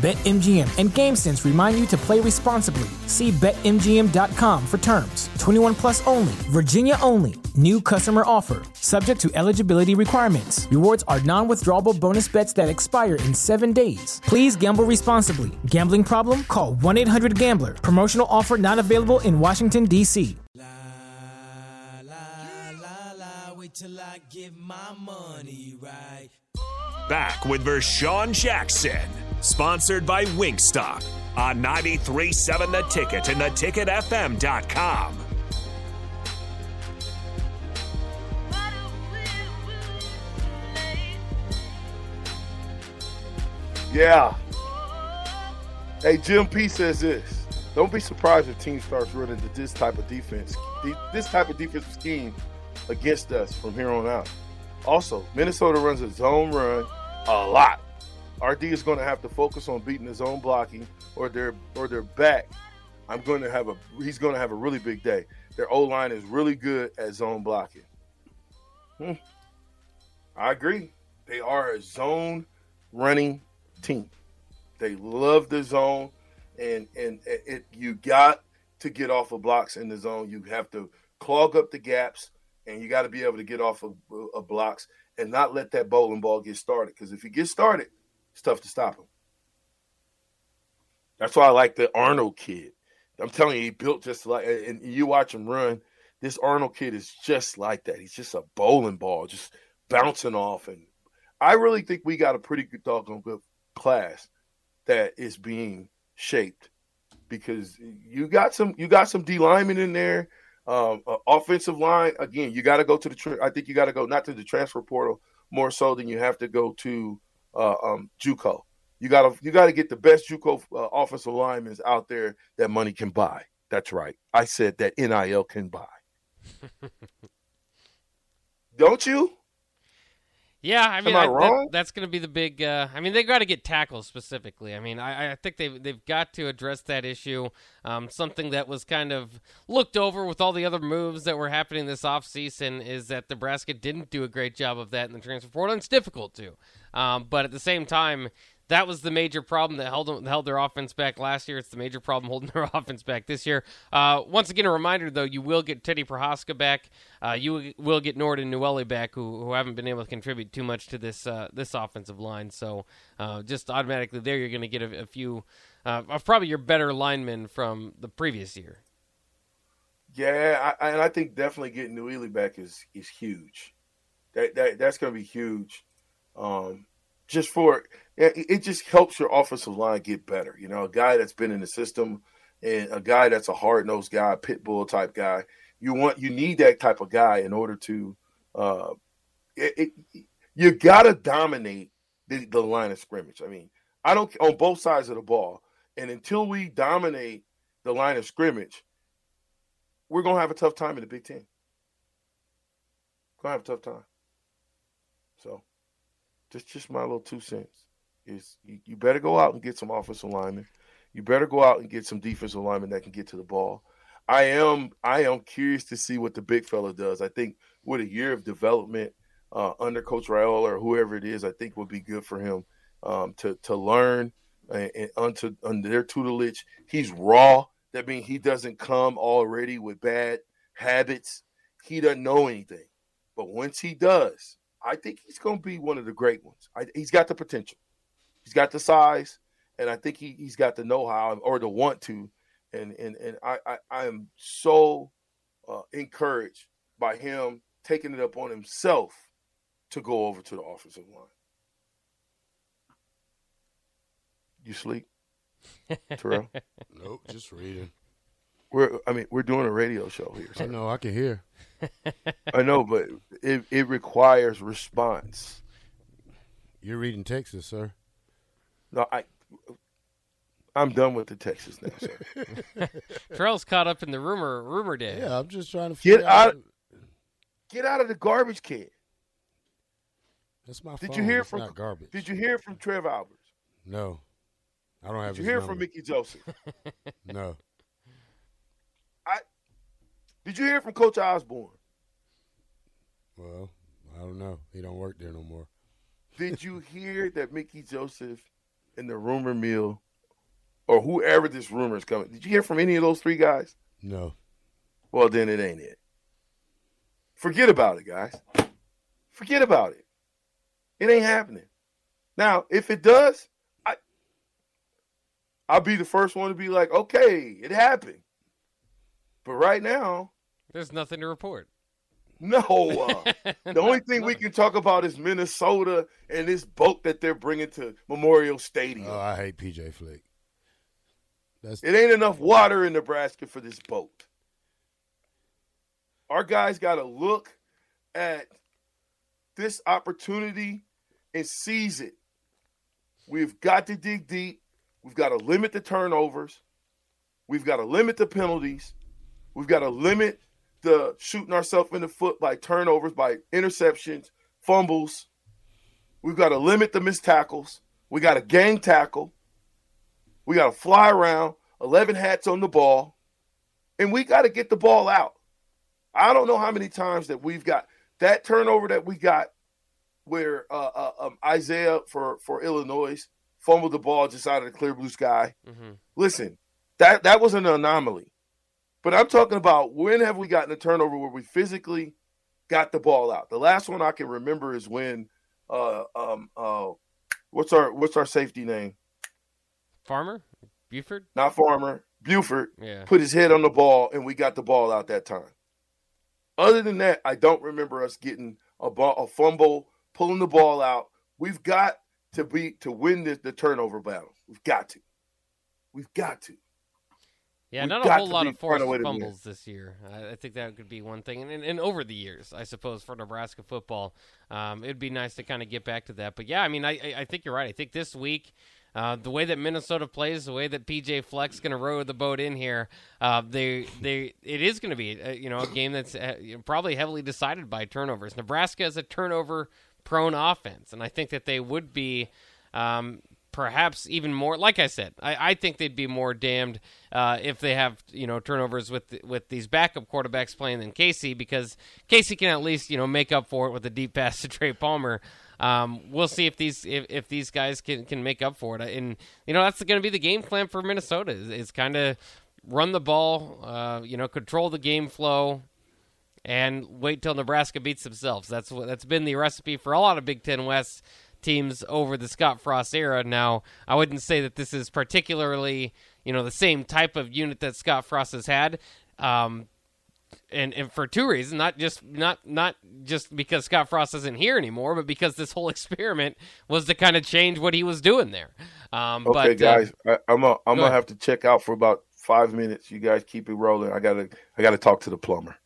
BetMGM and GameSense remind you to play responsibly. See BetMGM.com for terms. 21 plus only, Virginia only. New customer offer, subject to eligibility requirements. Rewards are non withdrawable bonus bets that expire in seven days. Please gamble responsibly. Gambling problem? Call 1 800 Gambler. Promotional offer not available in Washington, D.C. La, la, la, wait till I give my money right. Back with Vershawn Jackson Sponsored by Wingstop on 93.7 The Ticket and theticketfm.com. Yeah. Hey, Jim P says this. Don't be surprised if team starts running to this type of defense, this type of defensive scheme against us from here on out. Also, Minnesota runs a zone run a lot. RD is going to have to focus on beating his own blocking or their or their back. I'm going to have a he's going to have a really big day. Their O line is really good at zone blocking. Hmm. I agree. They are a zone running team. They love the zone, and and it, you got to get off of blocks in the zone. You have to clog up the gaps, and you got to be able to get off of, of blocks and not let that bowling ball get started. Because if you get started, it's tough to stop him. That's why I like the Arnold kid. I'm telling you, he built just like, and you watch him run. This Arnold kid is just like that. He's just a bowling ball, just bouncing off. And I really think we got a pretty good doggone good class that is being shaped because you got some you got some D linemen in there, um, uh, offensive line. Again, you got to go to the. Tra- I think you got to go not to the transfer portal more so than you have to go to uh, um, JUCO. You gotta you gotta get the best JUCO uh, offensive linemen out there that money can buy. That's right. I said that NIL can buy. Don't you? Yeah, I mean, I, that, that's going to be the big. Uh, I mean, they got to get tackles specifically. I mean, I, I think they've they've got to address that issue. Um, something that was kind of looked over with all the other moves that were happening this offseason is that Nebraska didn't do a great job of that in the transfer portal. And it's difficult to. Um, but at the same time, that was the major problem that held held their offense back last year. It's the major problem holding their offense back this year. Uh, once again, a reminder though, you will get Teddy Prochazka back. Uh, you will get Nord and Nouili back, who, who haven't been able to contribute too much to this uh, this offensive line. So uh, just automatically there, you're going to get a, a few uh, probably your better linemen from the previous year. Yeah, I, and I think definitely getting Nouili back is is huge. That, that that's going to be huge. Um, just for it, just helps your offensive line get better. You know, a guy that's been in the system and a guy that's a hard nosed guy, pit bull type guy. You want you need that type of guy in order to uh, it, it you got to dominate the, the line of scrimmage. I mean, I don't on both sides of the ball, and until we dominate the line of scrimmage, we're gonna have a tough time in the Big Ten. Gonna have a tough time. Just just my little two cents is you, you better go out and get some offensive linemen. You better go out and get some defensive linemen that can get to the ball. I am I am curious to see what the big fella does. I think with a year of development uh, under Coach Raiola or whoever it is, I think would be good for him um, to to learn and, and under, under their tutelage. He's raw. That means he doesn't come already with bad habits. He doesn't know anything. But once he does, I think he's going to be one of the great ones. I, he's got the potential. He's got the size, and I think he, he's got the know-how or the want to. And and and I I, I am so uh, encouraged by him taking it up on himself to go over to the offensive line. You sleep, Terrell? nope, just reading. We're I mean we're doing a radio show here. I know I can hear. I know, but it it requires response. You're reading Texas, sir. No, I I'm done with the Texas now, sir. Terrell's caught up in the rumor rumor day. Yeah, I'm just trying to get out. out get out of the garbage can. That's my. Did phone. you hear it's from not garbage? Did you hear from Trev Alberts? No, I don't have. Did you hear number. from Mickey Joseph? no. Did you hear from Coach Osborne? Well, I don't know. He don't work there no more. Did you hear that Mickey Joseph in the rumor mill, or whoever this rumor is coming? Did you hear from any of those three guys? No. Well, then it ain't it. Forget about it, guys. Forget about it. It ain't happening. Now, if it does, I I'll be the first one to be like, okay, it happened. But right now, there's nothing to report. No. Uh, the only thing we can talk about is Minnesota and this boat that they're bringing to Memorial Stadium. Oh, I hate PJ Fleck. That's... It ain't enough water in Nebraska for this boat. Our guys got to look at this opportunity and seize it. We've got to dig deep. We've got to limit the turnovers. We've got to limit the penalties. We've got to limit the shooting ourselves in the foot by turnovers, by interceptions, fumbles. We've got to limit the missed tackles. We got to gang tackle. We got to fly around, 11 hats on the ball, and we got to get the ball out. I don't know how many times that we've got that turnover that we got where uh, uh, um, Isaiah for, for Illinois fumbled the ball just out of the clear blue sky. Mm-hmm. Listen, that, that was an anomaly. But I'm talking about when have we gotten a turnover where we physically got the ball out? The last one I can remember is when uh um uh what's our what's our safety name? Farmer? Buford? Not Farmer. Buford yeah. put his head on the ball and we got the ball out that time. Other than that, I don't remember us getting a ball, a fumble, pulling the ball out. We've got to be to win this the turnover battle. We've got to. We've got to. Yeah, not a whole lot of forced fumbles this year. I, I, think that could be one thing. And, and, and, over the years, I suppose, for Nebraska football, um, it'd be nice to kind of get back to that. But yeah, I mean, I, I think you're right. I think this week, uh, the way that Minnesota plays, the way that PJ Fleck's going to row the boat in here, uh, they they it is going to be a, you know a game that's uh, probably heavily decided by turnovers. Nebraska is a turnover prone offense, and I think that they would be. Um, perhaps even more. Like I said, I, I think they'd be more damned uh, if they have you know turnovers with with these backup quarterbacks playing than Casey because Casey can at least you know make up for it with a deep pass to Trey Palmer. Um, we'll see if these if, if these guys can can make up for it, and you know that's going to be the game plan for Minnesota. Is, is kind of run the ball, uh, you know, control the game flow. And wait till Nebraska beats themselves. That's what that's been the recipe for a lot of Big Ten West teams over the Scott Frost era. Now, I wouldn't say that this is particularly, you know, the same type of unit that Scott Frost has had. Um, and, and for two reasons, not just not not just because Scott Frost isn't here anymore, but because this whole experiment was to kind of change what he was doing there. Um, okay, but, guys, uh, I, I'm a, I'm go gonna have to check out for about five minutes. You guys keep it rolling. I gotta I gotta talk to the plumber.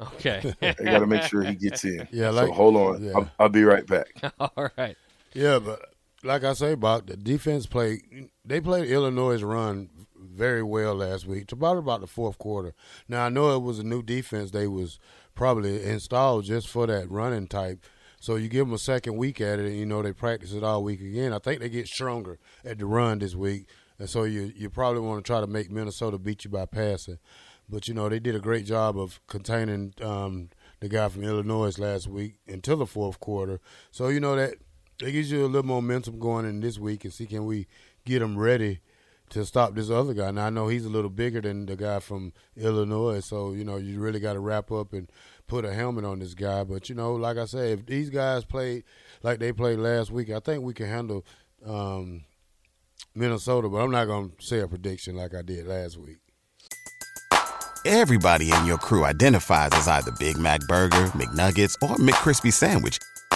Okay, I gotta make sure he gets in. Yeah, like, so hold on. yeah. I'll, I'll be right back. all right. Yeah, but like I say, about the defense played. They played Illinois' run very well last week. To about about the fourth quarter. Now I know it was a new defense they was probably installed just for that running type. So you give them a second week at it, and you know they practice it all week again. I think they get stronger at the run this week, and so you you probably want to try to make Minnesota beat you by passing. But you know they did a great job of containing um, the guy from Illinois last week until the fourth quarter. So you know that it gives you a little momentum going in this week and see can we get them ready to stop this other guy. Now I know he's a little bigger than the guy from Illinois, so you know you really got to wrap up and put a helmet on this guy. But you know, like I say, if these guys played like they played last week, I think we can handle um, Minnesota. But I'm not to say a prediction like I did last week. Everybody in your crew identifies as either Big Mac Burger, McNuggets, or McCrispy Sandwich,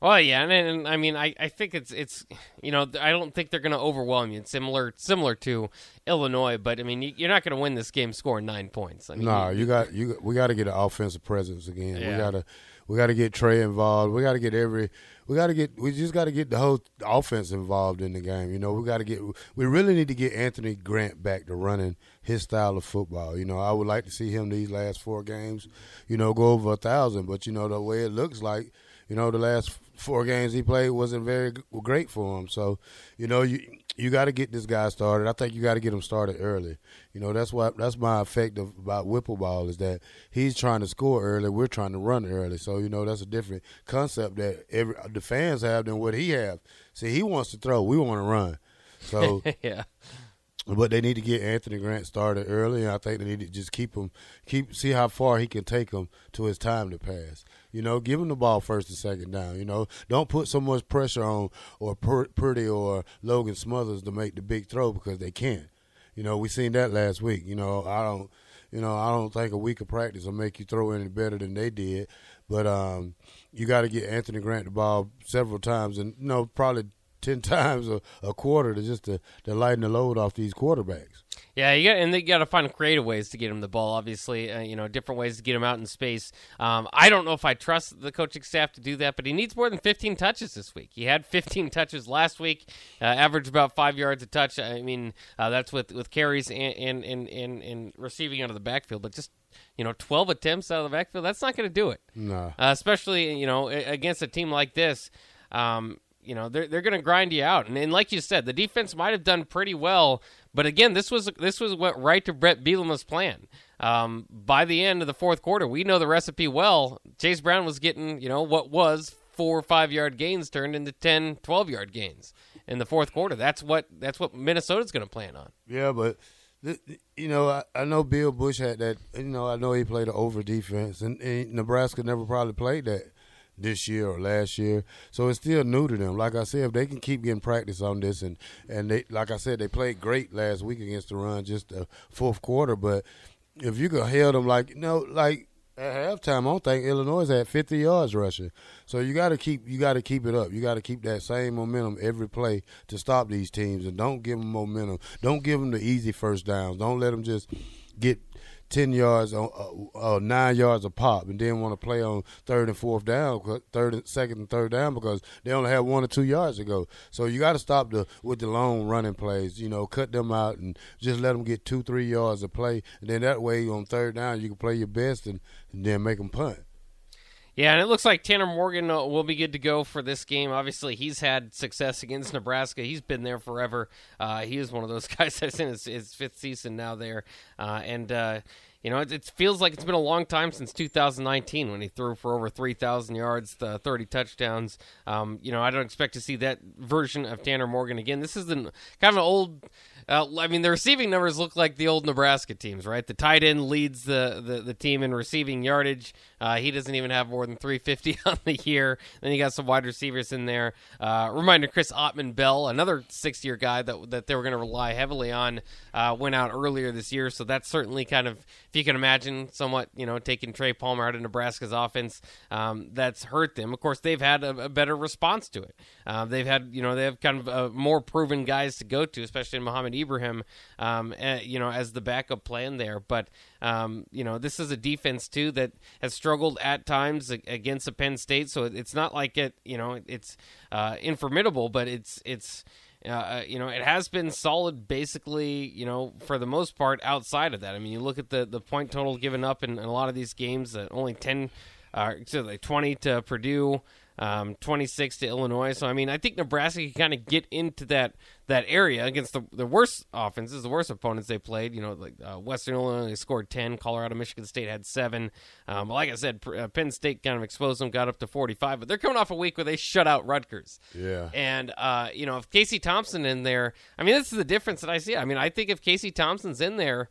Well, yeah, and, and I mean, I, I think it's it's you know I don't think they're going to overwhelm you. It's similar similar to Illinois, but I mean you, are not going to win this game scoring nine points. I mean, no, you, you got you we got to get an offensive presence again. Yeah. We got to we got to get Trey involved. We got to get every. We got to get. We just got to get the whole offense involved in the game. You know, we got to get. We really need to get Anthony Grant back to running his style of football. You know, I would like to see him these last four games. You know, go over a thousand. But you know, the way it looks like, you know, the last four games he played wasn't very great for him. So, you know, you you got to get this guy started. I think you got to get him started early. You know, that's what that's my effect of, about Whipple ball is that he's trying to score early, we're trying to run early. So you know, that's a different concept that every the fans have than what he have. See, he wants to throw, we want to run. So yeah. But they need to get Anthony Grant started early, and I think they need to just keep him, keep see how far he can take him to his time to pass. You know, give him the ball first and second down. You know, don't put so much pressure on or Purdy or Logan Smothers to make the big throw because they can't. You know, we seen that last week. You know, I don't, you know, I don't think a week of practice will make you throw any better than they did. But um, you got to get Anthony Grant the ball several times, and you know, probably ten times a, a quarter to just to, to lighten the load off these quarterbacks. Yeah, you got and they got to find creative ways to get him the ball. Obviously, uh, you know, different ways to get him out in space. Um, I don't know if I trust the coaching staff to do that, but he needs more than 15 touches this week. He had 15 touches last week, uh, averaged about five yards a touch. I mean, uh, that's with with carries and and, and and receiving out of the backfield, but just you know, 12 attempts out of the backfield, that's not going to do it. No. Uh, especially, you know, against a team like this. Um, you know they're they're going to grind you out. And, and like you said, the defense might have done pretty well, but again, this was this was what right to Bret Bielema's plan. Um, by the end of the fourth quarter, we know the recipe well. Chase Brown was getting you know what was four or five yard gains turned into 10, 12 yard gains in the fourth quarter. That's what that's what Minnesota's going to plan on. Yeah, but you know, I, I, know Bill Busch had that. You know, I know he played an over defense, and, and Nebraska never probably played that this year or last year. So it's still new to them. Like I said, if they can keep getting practice on this, and and they like I said, they played great last week against the run, just the fourth quarter. But if you could held them like you know, like at halftime, I don't think Illinois had 50 yards rushing. So you got to keep you got to keep it up. You got to keep that same momentum every play to stop these teams, and don't give them momentum. Don't give them the easy first downs. Don't let them just get ten yards on uh, uh, nine yards a pop, and then want to play on third and fourth down, third and second and third down because they only have one or two yards to go. So you got to stop the with the long running plays. You know, cut them out and just let them get two three yards of play, and then that way on third down you can play your best and, and then make them punt. Yeah, and it looks like Tanner Morgan uh, will be good to go for this game. Obviously, he's had success against Nebraska. He's been there forever. Uh, he is one of those guys that's in his, his fifth season now there. Uh, and, uh, you know, it, it, feels like it's been a long time since 2019 when he threw for over 3,000 yards, 30 touchdowns. Um, you know, I don't expect to see that version of Tanner Morgan again. This is the, kind of an old uh, I mean, the receiving numbers look like the old Nebraska teams, right? The tight end leads the, the, the team in receiving yardage. Uh, he doesn't even have more than 350 on the year. Then you got some wide receivers in there. Uh, reminder: Chris Autman-Bell, another six-year guy that that they were going to rely heavily on, uh, went out earlier this year. So that's certainly kind of, if you can imagine, somewhat you know taking Trey Palmer out of Nebraska's offense. Um, that's hurt them. Of course, they've had a, a better response to it. Uh, they've had you know they have kind of uh, more proven guys to go to, especially in Mohamed Ibrahim, um, uh, you know, as the backup plan there. But um, you know, this is a defense too that has struggled at times against a Penn State, so it's not like it, you know, it's uh, informidable, but it's it's. Uh, uh, you know, it has been solid basically, you know, for the most part outside of that. I mean, you look at the, the point total given up in, in a lot of these games, uh, only 10, uh, so like 20 to Purdue, um, 26 to Illinois. So I mean, I think Nebraska can kind of get into that that area against the, the worst offenses, the worst opponents they played. You know, like uh, Western Illinois scored 10, Colorado, Michigan State had seven. Um, like I said, uh, Penn State kind of exposed them, got up to 45, but they're coming off a week where they shut out Rutgers. Yeah, and uh, you know, if Casey Thompson in there, I mean, this is the difference that I see. I mean, I think if Casey Thompson's in there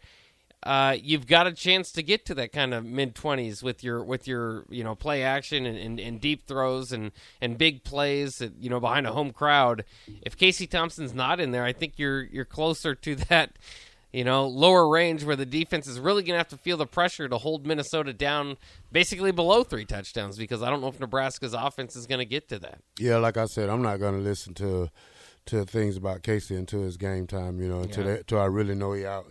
uh, you've got a chance to get to that kind of mid twenties with your with your you know play action and, and, and, deep throws and, and big plays that, you know behind a home crowd. If Casey Thompson's not in there, I think you're you're closer to that you know lower range where the defense is really going to have to feel the pressure to hold Minnesota down basically below three touchdowns because I don't know if Nebraska's offense is going to get to that. Yeah, like I said, I'm not going to listen to to things about Casey until it's game time. You know, until yeah. until I really know he out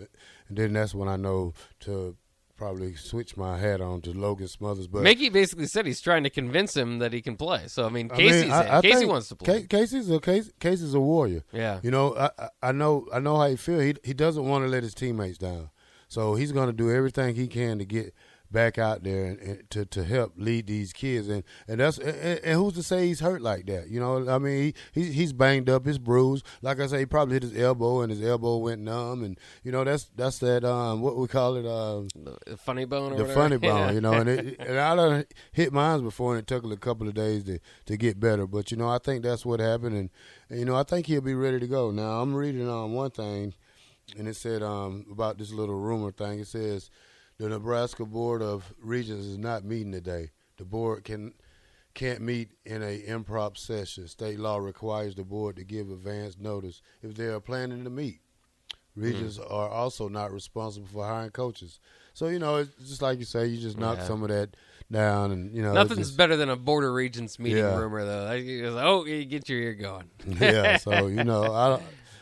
and then that's when I know to probably switch my hat on to Logan Smothers. But Mickey basically said he's trying to convince him that he can play. So I mean, Casey's I mean, I, I Casey wants to play. Casey's a Casey, Casey's a warrior. Yeah, you know, I I know I know how he feel. He he doesn't want to let his teammates down. So he's going to do everything he can to get back out there and, and, to to help lead these kids. And and that's and, and, who's to say he's hurt like that? You know I mean he, he's banged up he's bruised. Like I say he probably hit his elbow and his elbow went numb. And you know that's that's that um what we call it um the funny bone the whatever. funny bone you know and it, and I done hit mine before and it took a couple of days to to get better. But you know I think that's what happened. And, and you know I think he'll be ready to go. Now I'm reading on um, one thing and it said um about this little rumor thing. It says the Nebraska Board of Regents is not meeting today. The board can can't meet in a improper session. State law requires the board to give advance notice if they are planning to meet. Regents mm. are also not responsible for hiring coaches. So you know, it's just like you say, you just knock yeah. some of that down, and you know, nothing's just, better than a board of regents meeting yeah. rumor, though. Like, oh, you get your ear going. yeah. So you know, I,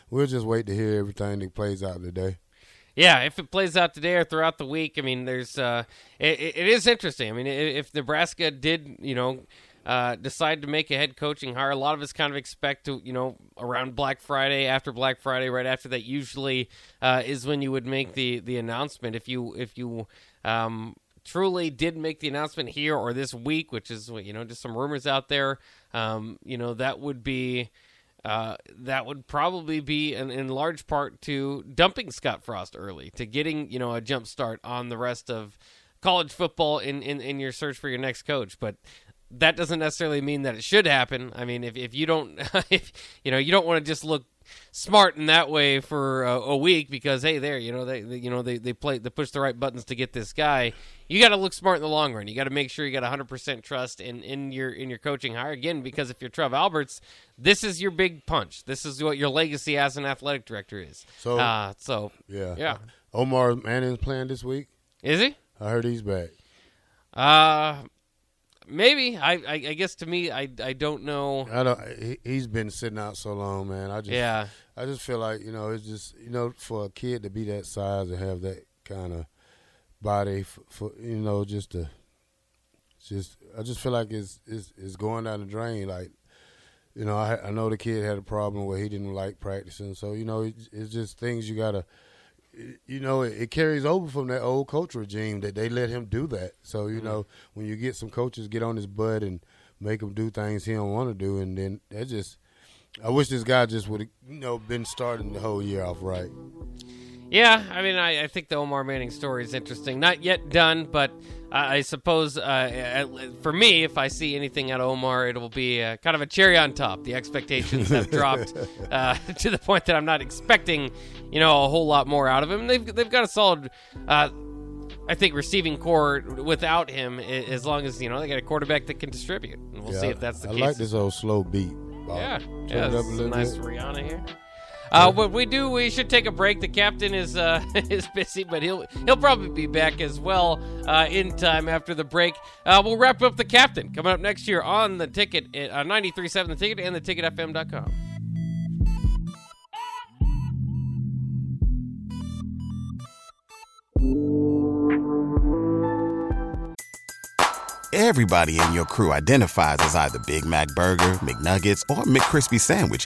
we'll just wait to hear everything that plays out today. Yeah, if it plays out today or throughout the week, I mean, there's uh, it, it is interesting. I mean, if Nebraska did, you know, uh, decide to make a head coaching hire, a lot of us kind of expect to, you know, around Black Friday, after Black Friday, right after that, usually uh, is when you would make the the announcement. If you if you um, truly did make the announcement here or this week, which is you know just some rumors out there, um, you know, that would be. Uh, that would probably be an, in large part to dumping Scott Frost early, to getting you know a jump start on the rest of college football in, in, in your search for your next coach. But that doesn't necessarily mean that it should happen. I mean, if, if you don't, if you know, you don't want to just look smart in that way for a, a week because hey, there, you know, they, they, you know they they play they push the right buttons to get this guy. You got to look smart in the long run. You got to make sure you got 100% trust in in your in your coaching hire again because if you're Trev Alberts, this is your big punch. This is what your legacy as an athletic director is. So, uh, so yeah, yeah. Omar Manning's playing this week. Is he? I heard he's back. Uh Maybe I, I, I guess to me I I don't know. I don't. He, has been sitting out so long, man. I just yeah. I just feel like you know it's just you know for a kid to be that size and have that kind of body for, for, you know just to just I just feel like it's it's, it's going down the drain. Like you know I I know the kid had a problem where he didn't like practicing, so you know it, it's just things you gotta you know, it, it, carries over from that old coach regime that they let him do that. So you mm-hmm. know, when you get some coaches get on his butt and make him do things he don't want to do, and then that just, I wish this guy just would have, you know, been starting the whole year off right. Yeah, I mean, I, I think the Omar Manning story is interesting. Not yet done, but I suppose uh, for me, if I see anything out of Omar, it will be uh, kind of a cherry on top. The expectations have dropped uh, to the point that I'm not expecting, you know, a whole lot more out of him. They've they've got a solid. Uh, I think receiving core without him, as long as you know they got a quarterback that can distribute, and we'll yeah, see if that's the I case. I like this old slow beat. Bob. Yeah, yeah, nice bit. Rihanna here. Uh, but we do. We should take a break. The captain is uh, is busy, but he'll he'll probably be back as well uh, in time after the break. Uh, we'll wrap up the captain coming up next year on the ticket at uh, 93.7 the ticket and the ticketfm.com. Everybody in your crew identifies as either Big Mac Burger, McNuggets, or McCrispy Sandwich